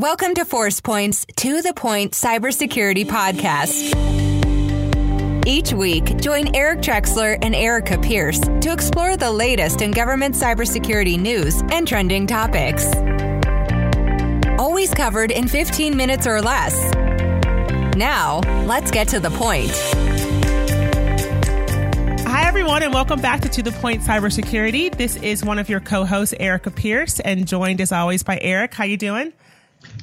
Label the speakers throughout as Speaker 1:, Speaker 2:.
Speaker 1: Welcome to Forcepoint's To the Point Cybersecurity Podcast. Each week, join Eric Trexler and Arika Pierce to explore the latest in government cybersecurity news and trending topics. Always covered in 15 minutes or less. Now, let's get to the point.
Speaker 2: Hi, everyone, and welcome back to To The Point Cybersecurity. This is one of your co-hosts, Arika Pierce, and joined as always by Eric. How you doing?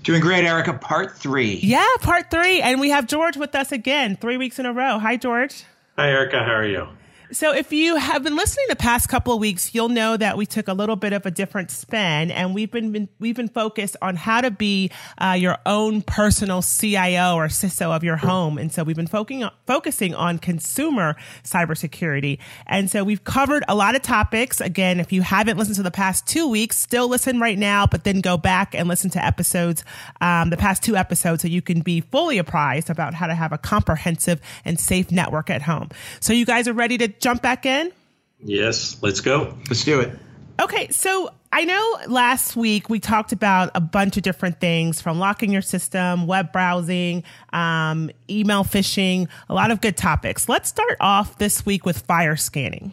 Speaker 3: Doing great, Arika. Part three.
Speaker 2: Yeah, part three. And we have George with us again, three weeks in a row. Hi, George.
Speaker 4: Hi, Arika. How are you?
Speaker 2: So, if you have been listening the past couple of weeks, you'll know that we took a little bit of a different spin, and we've been, been we've been focused on how to be uh, your own personal CIO or CISO of your home. And so, we've been focusing on, focusing on consumer cybersecurity. And so, we've covered a lot of topics. Again, if you haven't listened to the past two weeks, still listen right now, but then go back and listen to episodes, um, the past two episodes, so you can be fully apprised about how to have a comprehensive and safe network at home. So, you guys are ready to jump back in?
Speaker 4: Yes, let's go.
Speaker 3: Let's do it.
Speaker 2: Okay, so I know last week we talked about a bunch of different things from locking your system, web browsing, um, email phishing, a lot of good topics. Let's start off this week with virus scanning.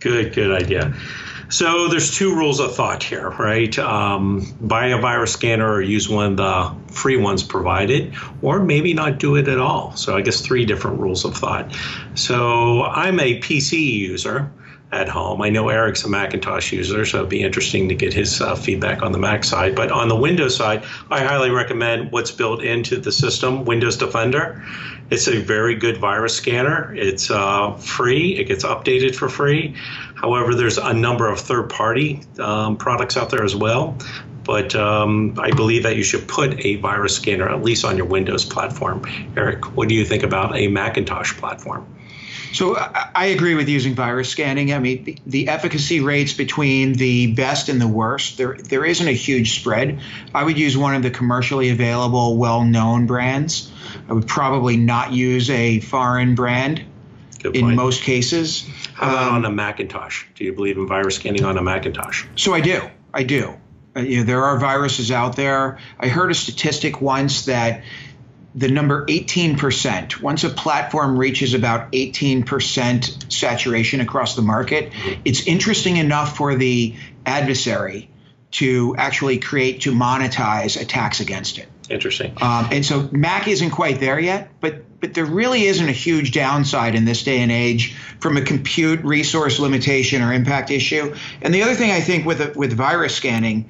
Speaker 4: Good, good idea. So there's two rules of thought here, right? Um, buy a virus scanner or use one of the free ones provided, or maybe not do it at all. So I guess three different rules of thought. So I'm a PC user at home. I know Eric's a Macintosh user, so it'd be interesting to get his uh, feedback on the Mac side. But on the Windows side, I highly recommend what's built into the system, Windows Defender. It's a very good virus scanner. It's uh, free. It gets updated for free. However, there's a number of third-party um, products out there as well. But um, I believe that you should put a virus scanner at least on your Windows platform. Eric, what do you think about a Macintosh platform?
Speaker 3: So I agree with using virus scanning. I mean, the, efficacy rates between the best and the worst, there there isn't a huge spread. I would use one of the commercially available, well-known brands. I would probably not use a foreign brand in most cases.
Speaker 4: How about um, on a Macintosh? Do you believe in virus scanning on a Macintosh?
Speaker 3: So I do. I do. Uh, you know, there are viruses out there. I heard a statistic once that the number 18%, once a platform reaches about 18% saturation across the market, it's interesting enough for the adversary to actually create, to monetize attacks against it.
Speaker 4: Interesting.
Speaker 3: Um, and so Mac isn't quite there yet, but but there really isn't a huge downside in this day and age from a compute resource limitation or impact issue. And the other thing I think with with virus scanning,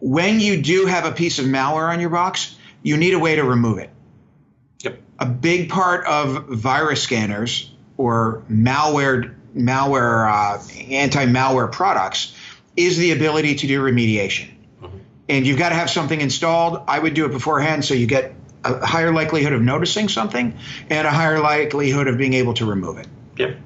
Speaker 3: when you do have a piece of malware on your box, you need a way to remove it.
Speaker 4: Yep.
Speaker 3: A big part of virus scanners or malware malware uh, anti-malware products is the ability to do remediation. Mm-hmm. And you've got to have something installed. I would do it beforehand so you get a higher likelihood of noticing something and a higher likelihood of being able to remove it.
Speaker 4: Yep.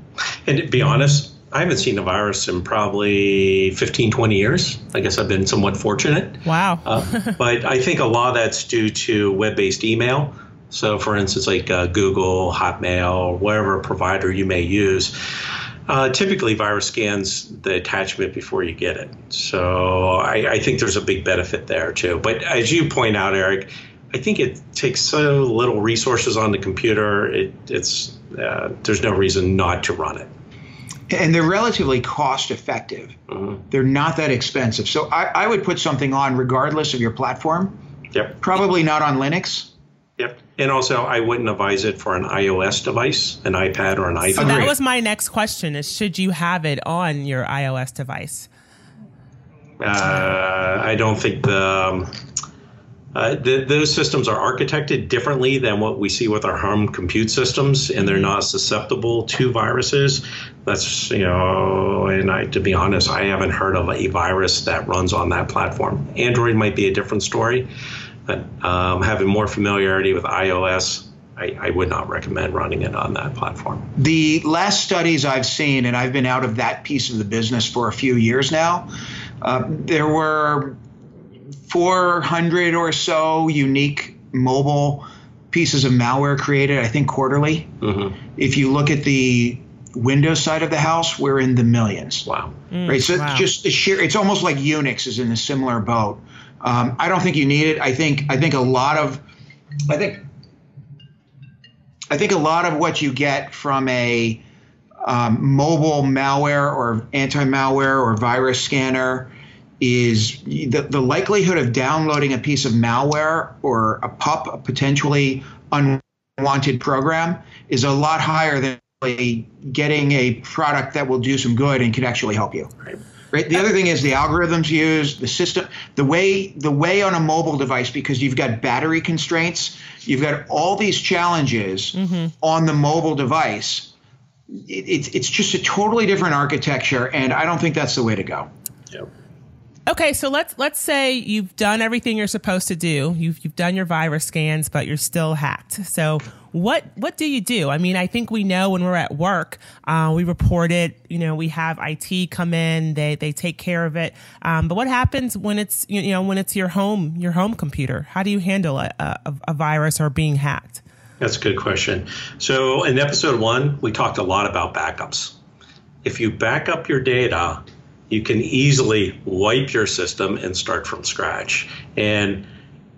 Speaker 4: And to be honest, I haven't seen a virus in probably 15, 20 years. I guess I've been somewhat fortunate.
Speaker 2: Wow.
Speaker 4: uh, but I think a lot of that's due to web based email. So, for instance, like uh, Google, Hotmail, whatever provider you may use, uh, typically virus scans the attachment before you get it. So, I, I think there's a big benefit there too. But as you point out, Eric, I think it takes so little resources on the computer. It, it's uh, there's no reason not to run it
Speaker 3: and they're relatively cost effective. Mm-hmm. They're not that expensive. So I, I, would put something on regardless of your platform.
Speaker 4: Yep.
Speaker 3: Probably not on Linux.
Speaker 4: Yep. And also, I wouldn't advise it for an iOS device, an iPad, or an iPhone.
Speaker 2: So that was my next question: is should you have it on your iOS device?
Speaker 4: Uh, I don't think the um, uh, the, those systems are architected differently than what we see with our home compute systems, and they're not susceptible to viruses. That's you know, and I, to be honest, I haven't heard of a virus that runs on that platform. Android might be a different story, but um, having more familiarity with iOS, I, I, would not recommend running it on that platform.
Speaker 3: The last studies I've seen, and I've been out of that piece of the business for a few years now, uh, there were 400 or so unique mobile pieces of malware created, I think quarterly. Mm-hmm. If you look at the Windows side of the house, we're in the millions.
Speaker 4: Wow.
Speaker 3: Mm, right. So wow. just the sheer, it's almost like Unix is in a similar boat. Um, I don't think you need it. I think I think a lot of I think I think a lot of what you get from a um, mobile malware or anti-malware or virus scanner is the, the likelihood of downloading a piece of malware or a pup, a potentially unwanted program, is a lot higher than getting a product that will do some good and can actually help you. Right. Right. The other thing is the algorithms used, the system, the way the way on a mobile device because you've got battery constraints, you've got all these challenges mm-hmm. on the mobile device. It, it's it's just a totally different architecture, and I don't think that's the way to go.
Speaker 2: Yep. Okay, so let's let's say you've done everything you're supposed to do. You've you've done your virus scans, but you're still hacked. So what what do you do? I mean, I think we know when we're at work, uh, we report it. You know, we have IT come in, they they take care of it. Um, but what happens when it's you know when it's your home your home computer? How do you handle a, a, a virus or being hacked?
Speaker 4: That's a good question. So in episode one, we talked a lot about backups. If you back up your data you can easily wipe your system and start from scratch. And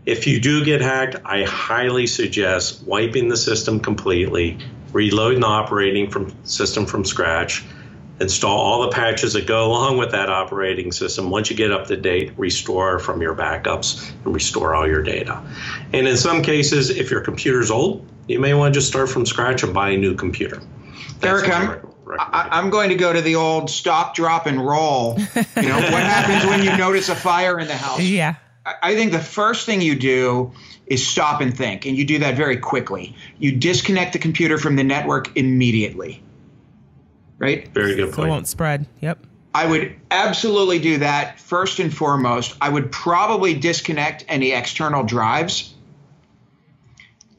Speaker 4: if you do get hacked, I highly suggest wiping the system completely, reloading the operating from system from scratch, install all the patches that go along with that operating system. Once you get up to date, restore from your backups and restore all your data. And in some cases, if your computer's old, you may want to just start from scratch and buy a new computer.
Speaker 3: That's Eric, I, am going to go to the old stop, drop, and roll. You know, what happens when you notice a fire in the house?
Speaker 2: Yeah.
Speaker 3: I, I think the first thing you do is stop and think, and you do that very quickly. You disconnect the computer from the network immediately. Right?
Speaker 4: Very good point. So
Speaker 2: it won't spread. Yep.
Speaker 3: I would absolutely do that first and foremost. I would probably disconnect any external drives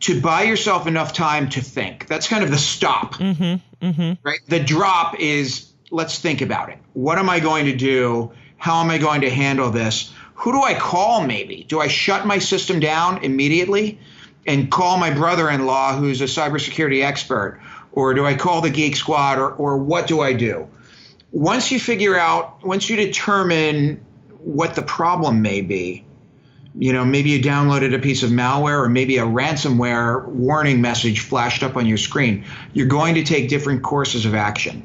Speaker 3: to buy yourself enough time to think. That's kind of the stop. Mm-hmm, mm-hmm. Right? The drop is let's think about it. What am I going to do? How am I going to handle this? Who do I call maybe? Do I shut my system down immediately and call my brother in law who's a cybersecurity expert? Or do I call the Geek Squad? Or, or what do I do? Once you figure out, once you determine what the problem may be, you know, maybe you downloaded a piece of malware or maybe a ransomware warning message flashed up on your screen. You're going to take different courses of action,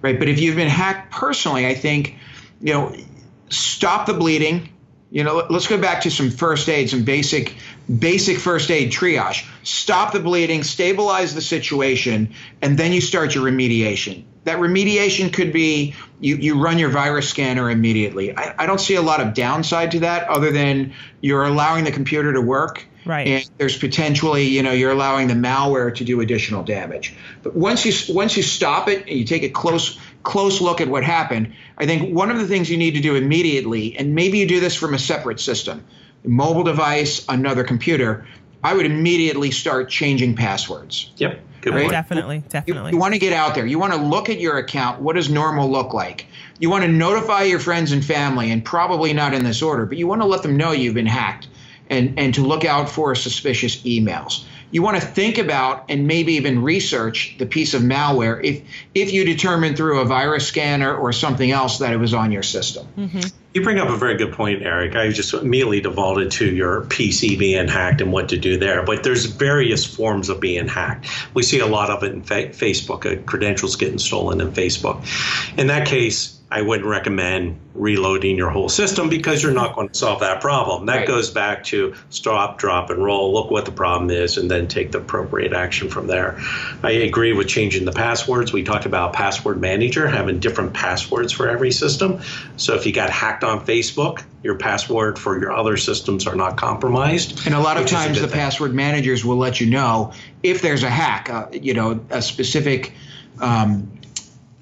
Speaker 3: right? But if you've been hacked personally, I think, you know, stop the bleeding. You know, let's go back to some first aid, some basic basic first aid triage. Stop the bleeding, stabilize the situation, and then you start your remediation that remediation could be you, you run your virus scanner immediately. I, I don't see a lot of downside to that other than you're allowing the computer to work.
Speaker 2: Right.
Speaker 3: And there's potentially, you know, you're allowing the malware to do additional damage. But once you once you stop it and you take a close close look at what happened, I think one of the things you need to do immediately, and maybe you do this from a separate system, mobile device, another computer, I would immediately start changing passwords.
Speaker 4: Yep.
Speaker 2: Good right? Definitely, definitely.
Speaker 3: You, you, want to get out there. You want to look at your account. What does normal look like? You want to notify your friends and family, and probably not in this order, but you want to let them know you've been hacked and, and to look out for suspicious emails. You want to think about and maybe even research the piece of malware if if you determine through a virus scanner or something else that it was on your system. Mm-hmm.
Speaker 4: You bring up a very good point, Eric. I just immediately defaulted to your PC being hacked and what to do there. But there's various forms of being hacked. We see a lot of it in fa- Facebook, uh, credentials getting stolen in Facebook. In that case, I wouldn't recommend reloading your whole system because you're not going to solve that problem. That right. goes back to stop, drop, and roll. Look what the problem is, and then take the appropriate action from there. I agree with changing the passwords. We talked about password manager having different passwords for every system. So if you got hacked on Facebook, your password for your other systems are not compromised.
Speaker 3: And a lot of times, the thing. password managers will let you know if there's a hack. Uh, you know, a specific. Um,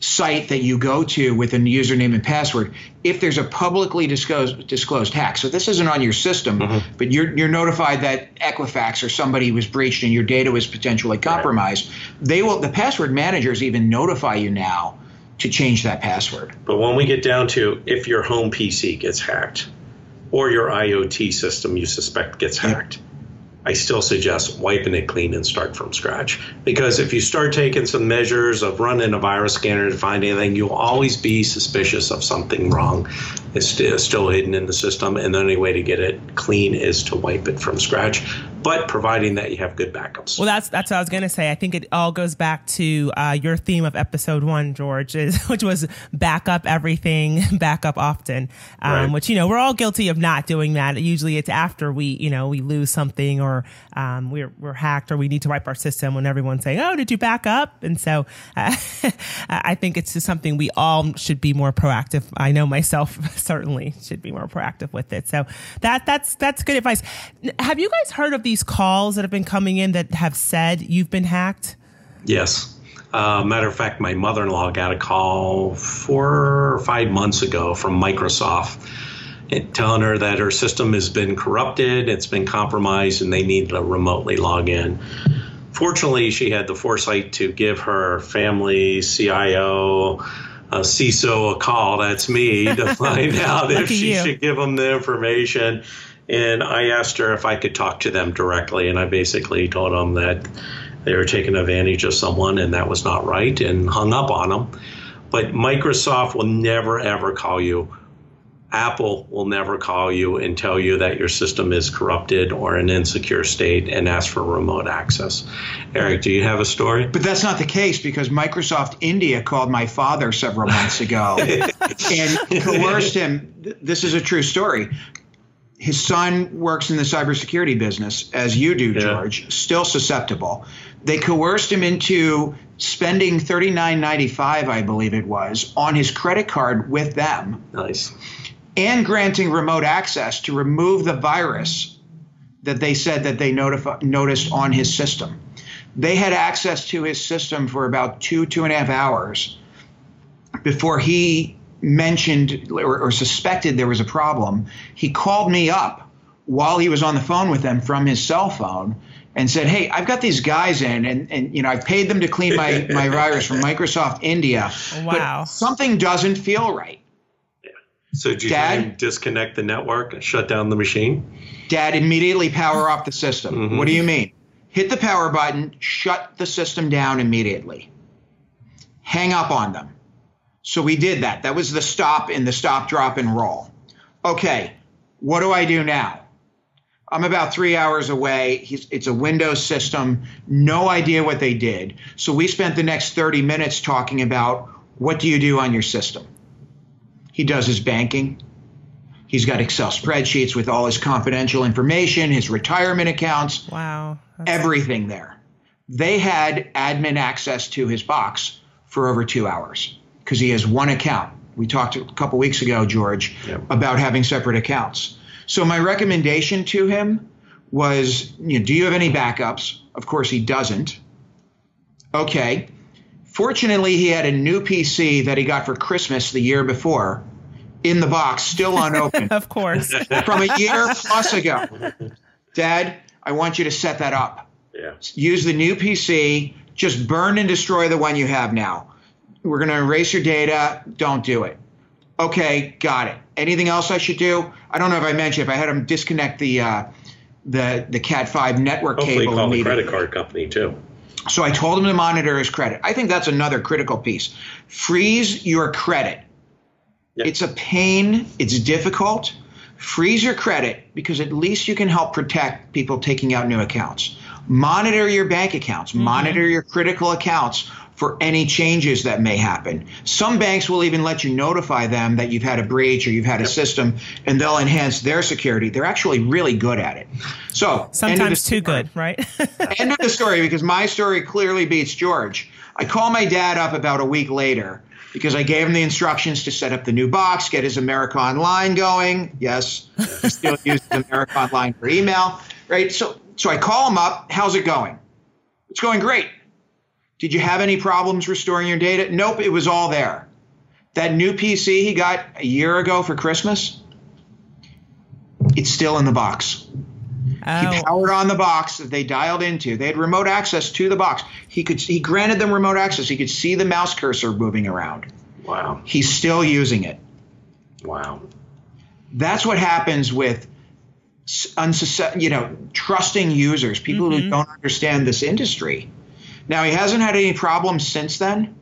Speaker 3: site that you go to with a username and password if there's a publicly disclosed, disclosed hack. So this isn't on your system, mm-hmm. but you're, you're notified that Equifax or somebody was breached and your data was potentially compromised. Right. They will the password managers even notify you now to change that password.
Speaker 4: But when we get down to if your home PC gets hacked or your IoT system you suspect gets hacked, I still suggest wiping it clean and start from scratch. Because if you start taking some measures of running a virus scanner to find anything, you'll always be suspicious of something wrong. It's still hidden in the system, and the only way to get it clean is to wipe it from scratch but providing that you have good backups.
Speaker 2: Well, that's that's what I was going to say. I think it all goes back to uh, your theme of episode one, George, is, which was back up everything, back up often. Um, right. Which you know we're all guilty of not doing that. Usually, it's after we you know we lose something or um, we're we're hacked or we need to wipe our system when everyone's saying, "Oh, did you back up?" And so uh, I think it's just something we all should be more proactive. I know myself certainly should be more proactive with it. So that that's that's good advice. Have you guys heard of the these calls that have been coming in that have said you've been hacked?
Speaker 4: Yes. Uh, matter of fact, my mother in law got a call four or five months ago from Microsoft telling her that her system has been corrupted, it's been compromised, and they need to remotely log in. Fortunately, she had the foresight to give her family, CIO, a CISO a call. That's me to find out if she you. should give them the information and I asked her if I could talk to them directly, and I basically told them that they were taking advantage of someone, and that was not right, and hung up on them. But Microsoft will never ever call you. Apple will never call you and tell you that your system is corrupted or an insecure state and ask for remote access. Eric, do you have a story?
Speaker 3: But that's not the case because Microsoft India called my father several months ago and coerced him. This is a true story his son works in the cybersecurity business, as you do, George, still susceptible. They coerced him into spending thirty nine ninety five, I believe it was, on his credit card with them.
Speaker 4: Nice.
Speaker 3: And granting remote access to remove the virus that they said that they noticed on his system. They had access to his system for about two, two and a half hours before he mentioned or, or, suspected there was a problem, he called me up while he was on the phone with them from his cell phone and said, "Hey, I've got these guys in, and and you know I've paid them to clean my my virus from Microsoft India,
Speaker 2: wow.
Speaker 3: but something doesn't feel right."
Speaker 4: Yeah. So did you Dad, disconnect the network, and shut down the machine?
Speaker 3: Dad, immediately power off the system. Mm-hmm. What do you mean? Hit the power button, shut the system down immediately. Hang up on them. So we did that. That was the stop in the stop, drop, and roll. Okay, what do I do now? I'm about three hours away. He's, it's a Windows system. No idea what they did. So we spent the next 30 minutes talking about what do you do on your system. He does his banking. He's got Excel spreadsheets with all his confidential information, his retirement accounts.
Speaker 2: Wow.
Speaker 3: Everything there. They had admin access to his box for over two hours because he has one account. We talked a couple weeks ago, George, yep. about having separate accounts. So my recommendation to him was, you know, do you have any backups? Of course, he doesn't. Okay. Fortunately, he had a new PC that he got for Christmas the year before in the box, still unopened.
Speaker 2: of course.
Speaker 3: From a year plus ago. Dad, I want you to set that up.
Speaker 4: Yeah.
Speaker 3: Use the new PC. Just burn and destroy the one you have now. We're going to erase your data. Don't do it. Okay, got it. Anything else I should do? I don't know if I mentioned if I had him disconnect the uh, the the Cat five network
Speaker 4: Hopefully
Speaker 3: cable.
Speaker 4: call the credit card company too.
Speaker 3: So I told him to monitor his credit. I think that's another critical piece. Freeze your credit. Yep. It's a pain. It's difficult. Freeze your credit because at least you can help protect people taking out new accounts. Monitor your bank accounts. Mm-hmm. Monitor your critical accounts for any changes that may happen. Some banks will even let you notify them that you've had a breach or you've had a system and they'll enhance their security. They're actually really good at it. So
Speaker 2: sometimes too good, right?
Speaker 3: end of the story because my story clearly beats George. I call my dad up about a week later because I gave him the instructions to set up the new box, get his America Online going. Yes, he still uses America Online for email, right? So, so I call him up. How's it going? It's going great. Did you have any problems restoring your data? Nope, it was all there. That new PC he got a year ago for Christmas, it's still in the box. Oh. He powered on the box that they dialed into. They had remote access to the box. He could he granted them remote access. He could see the mouse cursor moving around.
Speaker 4: Wow.
Speaker 3: He's still using it.
Speaker 4: Wow.
Speaker 3: That's what happens with unsus- you know, trusting users, people mm-hmm. who don't understand this industry. Now he hasn't had any problems since then.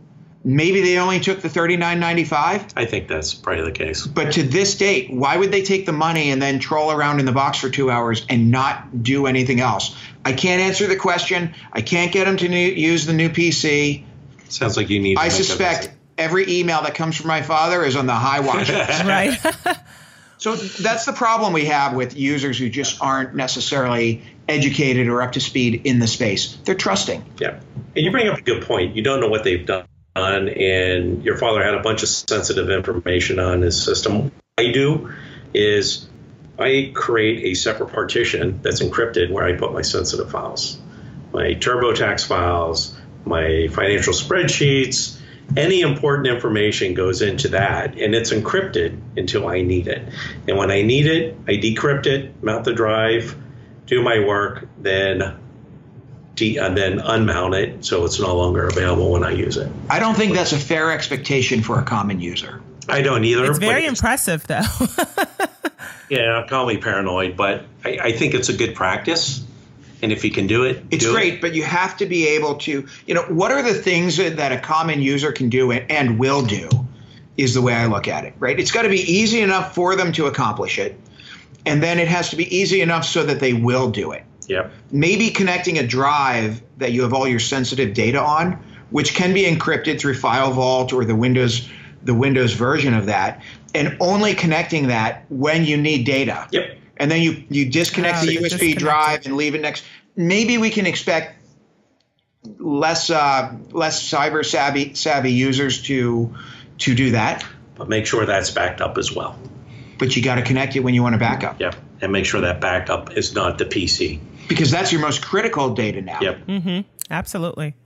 Speaker 3: Maybe they only took the thirty nine ninety five.
Speaker 4: I think that's probably the case.
Speaker 3: But to this date, why would they take the money and then troll around in the box for two hours and not do anything else? I can't answer the question. I can't get them to new, use the new PC.
Speaker 4: Sounds like you need.
Speaker 3: I suspect every email that comes from my father is on the high watch
Speaker 2: right.
Speaker 3: so that's the problem we have with users who just aren't necessarily educated or up to speed in the space. They're trusting.
Speaker 4: Yeah. And you bring up a good point. You don't know what they've done on, and your father had a bunch of sensitive information on his system. What I do is I create a separate partition that's encrypted where I put my sensitive files, my TurboTax files, my financial spreadsheets. Any important information goes into that, and it's encrypted until I need it. And when I need it, I decrypt it, mount the drive, do my work, then de- and then unmount it so it's no longer available when I use it.
Speaker 3: I don't think that's a fair expectation for a common user.
Speaker 4: I don't either.
Speaker 2: It's very impressive, though.
Speaker 4: yeah, call me paranoid, but I, I, think it's a good practice. And if you can do it,
Speaker 3: it's
Speaker 4: do
Speaker 3: great.
Speaker 4: It.
Speaker 3: But you have to be able to, you know, what are the things that a common user can do and will do? Is the way I look at it, right? It's got to be easy enough for them to accomplish it, and then it has to be easy enough so that they will do it.
Speaker 4: Yep.
Speaker 3: Maybe connecting a drive that you have all your sensitive data on, which can be encrypted through File Vault or the Windows the Windows version of that, and only connecting that when you need data.
Speaker 4: Yep.
Speaker 3: And then you you disconnect uh, the USB drive and leave it next. Maybe we can expect less uh, less cyber savvy savvy users to to do that.
Speaker 4: But make sure that's backed up as well.
Speaker 3: But you got to connect it when you want to back up.
Speaker 4: Yep. And make sure that backup is not the PC
Speaker 3: because that's your most critical data now.
Speaker 4: Yep.
Speaker 2: Mm-hmm. Absolutely.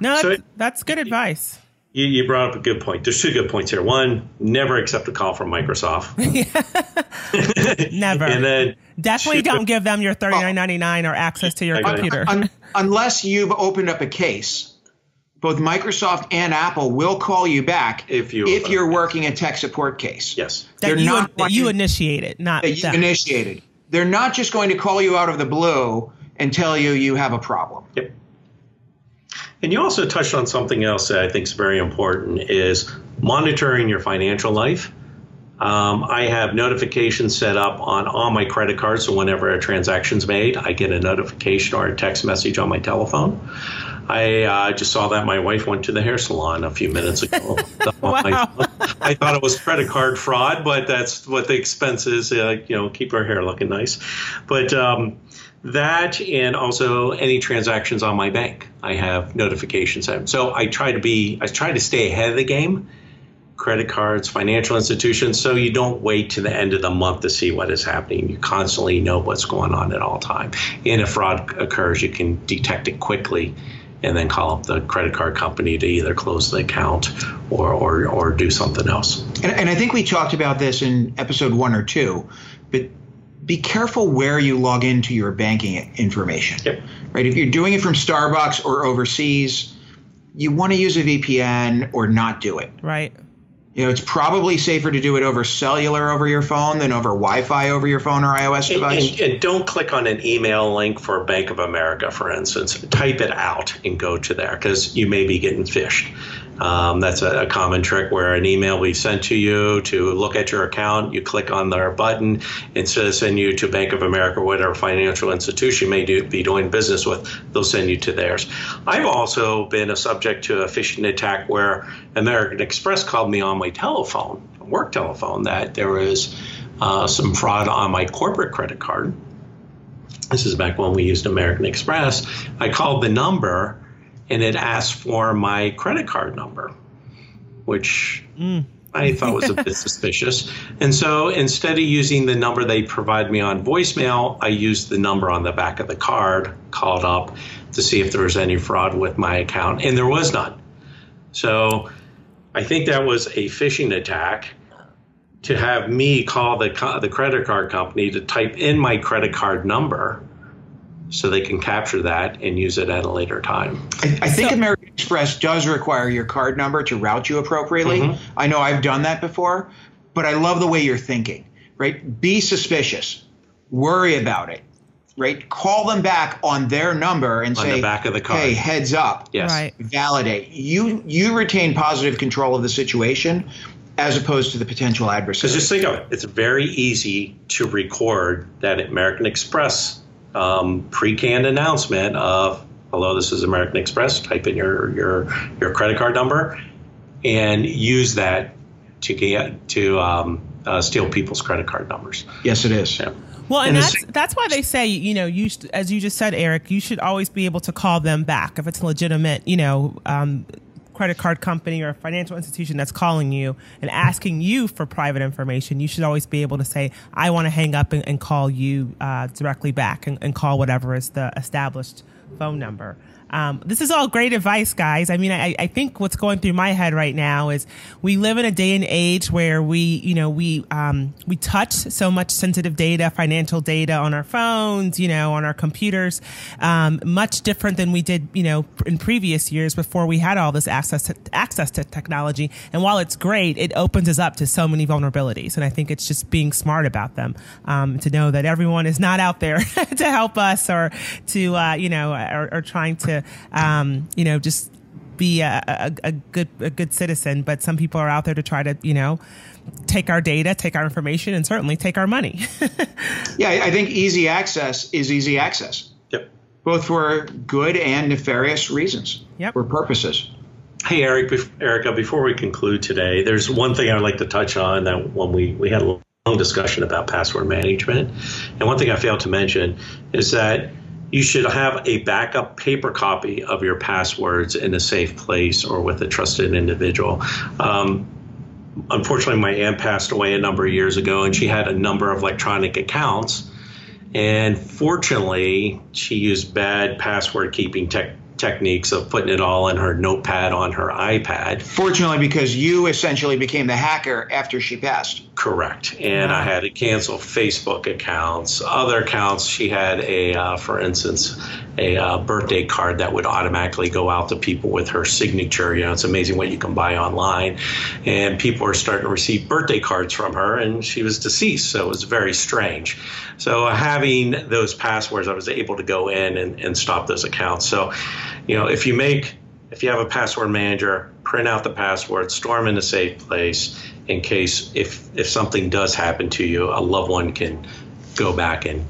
Speaker 2: No, so that's, that's good advice.
Speaker 4: You, you, brought up a good point. There's two good points here. One, never accept a call from Microsoft.
Speaker 2: never. and then definitely don't give them your thirty nine ninety nine or access to your computer un,
Speaker 3: unless you've opened up a case. Both Microsoft and Apple will call you back
Speaker 4: if you
Speaker 3: if you're working a tech support case.
Speaker 4: Yes,
Speaker 2: that They're you, not that you initiated, not
Speaker 3: that you initiated they're not just going to call you out of the blue and tell you you have a problem.
Speaker 4: Yep. And you also touched on something else that I think is very important is monitoring your financial life. Um, I have notifications set up on all my credit cards, so whenever a transaction's made, I get a notification or a text message on my telephone. I uh, just saw that my wife went to the hair salon a few minutes ago.
Speaker 2: wow.
Speaker 4: I, I, thought it was credit card fraud, but that's what the expense is. Uh, you know, keep our hair looking nice. But um, that and also any transactions on my bank, I have notifications. So I try to be, I try to stay ahead of the game. Credit cards, financial institutions, so you don't wait to the end of the month to see what is happening. You constantly know what's going on at all time. And if fraud occurs, you can detect it quickly and then call up the credit card company to either close the account or or, or do something else.
Speaker 3: And, and I think we talked about this in episode one or two, but be careful where you log into your banking information.
Speaker 4: Yep.
Speaker 3: Right. If you're doing it from Starbucks or overseas, you want to use a VPN or not do it.
Speaker 2: Right.
Speaker 3: You know, it's probably safer to do it over cellular over your phone than over Wi-Fi over your phone or iOS device.
Speaker 4: And, and, and, don't click on an email link for Bank of America, for instance. Type it out and go to there because you may be getting phished. Um, that's a, a, common trick where an email we sent to you to look at your account, you click on their button instead of sending you to Bank of America or whatever financial institution you may do, be doing business with, they'll send you to theirs. I've also been a subject to a phishing attack where American Express called me on my telephone, work telephone, that there was uh, some fraud on my corporate credit card. This is back when we used American Express. I called the number and it asked for my credit card number, which mm. I thought was a bit suspicious. And so instead of using the number they provide me on voicemail, I used the number on the back of the card, called up to see if there was any fraud with my account, and there was none. So I think that was a phishing attack to have me call the, the credit card company to type in my credit card number so they can capture that and use it at a later time.
Speaker 3: I, I think so, American Express does require your card number to route you appropriately. Mm-hmm. I know I've done that before, but I love the way you're thinking, right? Be suspicious. worry about it. Right? Call them back on their number and
Speaker 4: On
Speaker 3: say,
Speaker 4: the back of the card.
Speaker 3: "Hey, heads up."
Speaker 4: Yes.
Speaker 2: Right.
Speaker 3: Validate. You you retain positive control of the situation as opposed to the potential adversary.
Speaker 4: Because just think of it, it's very easy to record that American Express um, pre-canned announcement of "Hello, this is American Express." Type in your your your credit card number, and use that to get to um, uh, steal people's credit card numbers.
Speaker 3: yes, it is.
Speaker 4: Yeah.
Speaker 2: Well, and
Speaker 4: And
Speaker 2: that's that's why they say you know you sh- as you just said, Eric, you should always be able to call them back if it's legitimate you know um, credit card company or a financial institution that's calling you and asking you for private information. You should always be able to say, I want to hang up and, and call you uh, directly back and, and call whatever is the established phone number. Um, this is all great advice, guys. I mean, I, I think what's going through my head right now is we live in a day and age where we, you know, we um, we touch so much sensitive data, financial data on our phones, you know, on our computers, um, much different than we did, you know, in previous years before we had all this access to, access to technology. And while it's great, it opens us up to so many vulnerabilities. And I think it's just being smart about them um, to know that everyone is not out there to help us or to, uh, you know, or, or trying to, um, you know, just be a, a, a good a good citizen. But some people are out there to try to, you know, take our data, take our information, and certainly take our money.
Speaker 3: Yeah, I I think easy access is easy access,
Speaker 4: Yep.
Speaker 3: both for good and nefarious reasons
Speaker 2: Yep.
Speaker 3: For purposes.
Speaker 4: Hey, Eric, bef- Arika, before we conclude today, there's one thing I'd like to touch on that when we, we had a long discussion about password management. And one thing I failed to mention is that you should have a backup paper copy of your passwords in a safe place or with a trusted individual. Um, unfortunately, my aunt passed away a number of years ago, and she had a number of electronic accounts. And fortunately, she used bad password keeping tech techniques of putting it all in her notepad on her iPad.
Speaker 3: Fortunately, because you essentially became the hacker after she passed.
Speaker 4: Correct. And I had to cancel Facebook accounts, other accounts. She had a, uh, for instance, a uh, birthday card that would automatically go out to people with her signature. You know, it's amazing what you can buy online. And people are starting to receive birthday cards from her, and she was deceased. So it was very strange. So having those passwords, I was able to go in and, and stop those accounts. So, you know, if you make if you have a password manager, print out the password, store them in a safe place in case if if something does happen to you, a loved one can go back and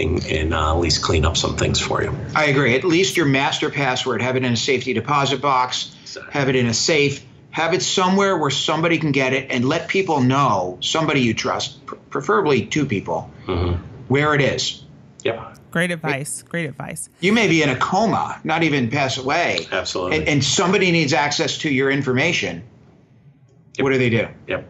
Speaker 4: and, and uh, at least clean up some things for you.
Speaker 3: I agree. At least your master password, have it in a safety deposit box, have it in a safe, have it somewhere where somebody can get it, and let people know, somebody you trust, pr- preferably two people, where it is.
Speaker 4: Yep,
Speaker 2: great advice. Great advice.
Speaker 3: You may be in a coma, not even pass away.
Speaker 4: Absolutely.
Speaker 3: And, and somebody needs access to your information. What do they do?
Speaker 4: yep.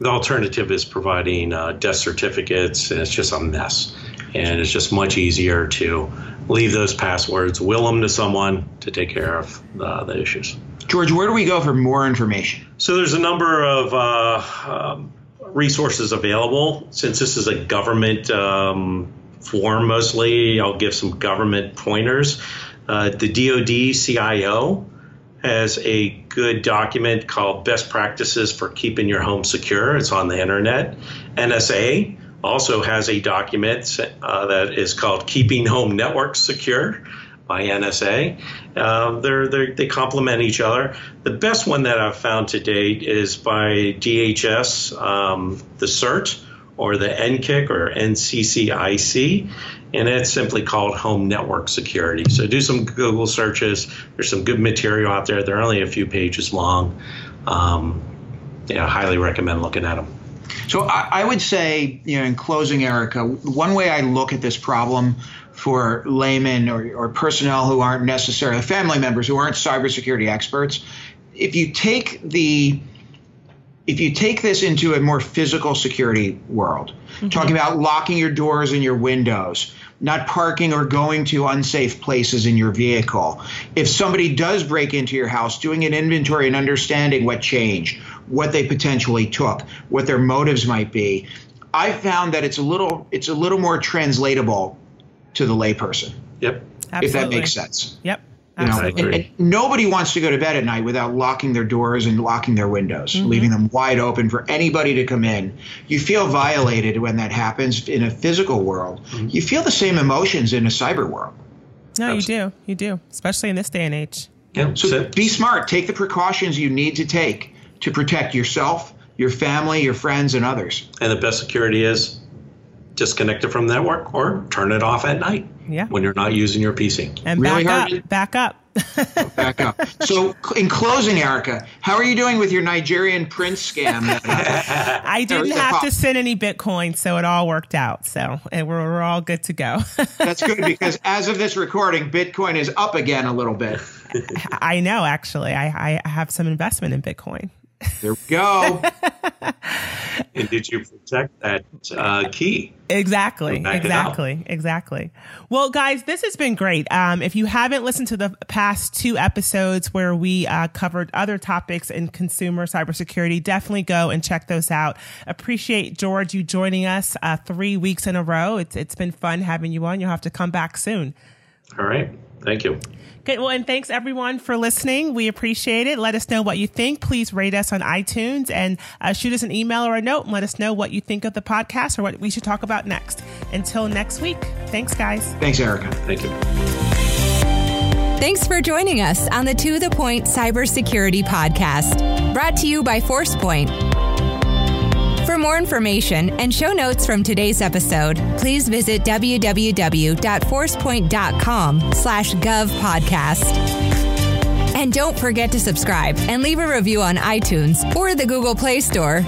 Speaker 4: The alternative is providing uh, death certificates, and it's just a mess. And it's just much easier to leave those passwords, will them to someone to take care of uh, the issues.
Speaker 3: George, where do we go for more information?
Speaker 4: So there's a number of uh, um, resources available. Since this is a government um, form mostly, I'll give some government pointers. Uh, the DoD CIO has a good document called Best Practices for Keeping Your Home Secure. It's on the internet. NSA also has a document uh, that is called Keeping Home Networks Secure by NSA. Um, they're, they're, they complement each other. The best one that I've found to date is by DHS, um, the CERT, or the NCIC or NCCIC, and it's simply called Home Network Security. So do some Google searches. There's some good material out there. They're only a few pages long. Um, yeah, highly recommend looking at them.
Speaker 3: So I, I would say, you know, in closing, Arika, one way I look at this problem for laymen or, or personnel who aren't necessarily family members who aren't cybersecurity experts, if you take the if you take this into a more physical security world, mm-hmm. talking about locking your doors and your windows, not parking or going to unsafe places in your vehicle. If somebody does break into your house, doing an inventory and understanding what changed, what they potentially took, what their motives might be, I found that it's a little it's a little more translatable to the layperson,
Speaker 4: Yep.
Speaker 2: Absolutely.
Speaker 3: if that makes sense.
Speaker 2: Yep.
Speaker 3: You know, and, and nobody wants to go to bed at night without locking their doors and locking their windows, mm-hmm. leaving them wide open for anybody to come in. You feel violated when that happens in a physical world. Mm-hmm. You feel the same emotions in a cyber world.
Speaker 2: No, you do. You do, especially in this day and age.
Speaker 4: Yeah,
Speaker 3: So
Speaker 4: so-
Speaker 3: be smart. Take the precautions you need to take to protect yourself, your family, your friends, and others.
Speaker 4: and the best security is disconnect it from the network or turn it off at night
Speaker 2: Yeah.
Speaker 4: when you're not using your PC.
Speaker 2: And
Speaker 3: Really
Speaker 2: back
Speaker 3: hard
Speaker 2: up, back up.
Speaker 3: Oh, back up. So, in closing, Arika, how are you doing with your Nigerian prince scam?
Speaker 2: I didn't have to send any Bitcoin, so it all worked out. So and we're, we're all good to go.
Speaker 3: That's good because as of this recording, Bitcoin is up again a little bit.
Speaker 2: I know, actually. I, I have some investment in Bitcoin.
Speaker 3: There we go.
Speaker 4: And did you protect that uh, key?
Speaker 2: Exactly. Exactly. Exactly. Well, guys, this has been great. Um, if you haven't listened to the past two episodes where we uh, covered other topics in consumer cybersecurity, definitely go and check those out. Appreciate George you joining us uh, three weeks in a row. It's it's been fun having you on. You'll have to come back soon.
Speaker 4: All right. Thank you.
Speaker 2: Okay, well, and thanks everyone for listening. We appreciate it. Let us know what you think. Please rate us on iTunes and uh, shoot us an email or a note and let us know what you think of the podcast or what we should talk about next. Until next week, thanks, guys.
Speaker 3: Thanks, Arika.
Speaker 4: Thank you.
Speaker 1: Thanks for joining us on the To The Point Cybersecurity Podcast, brought to you by Forcepoint. For more information and show notes from today's episode, please visit www.forcepoint.com slash gov podcast. And don't forget to subscribe and leave a review on iTunes or the Google Play Store.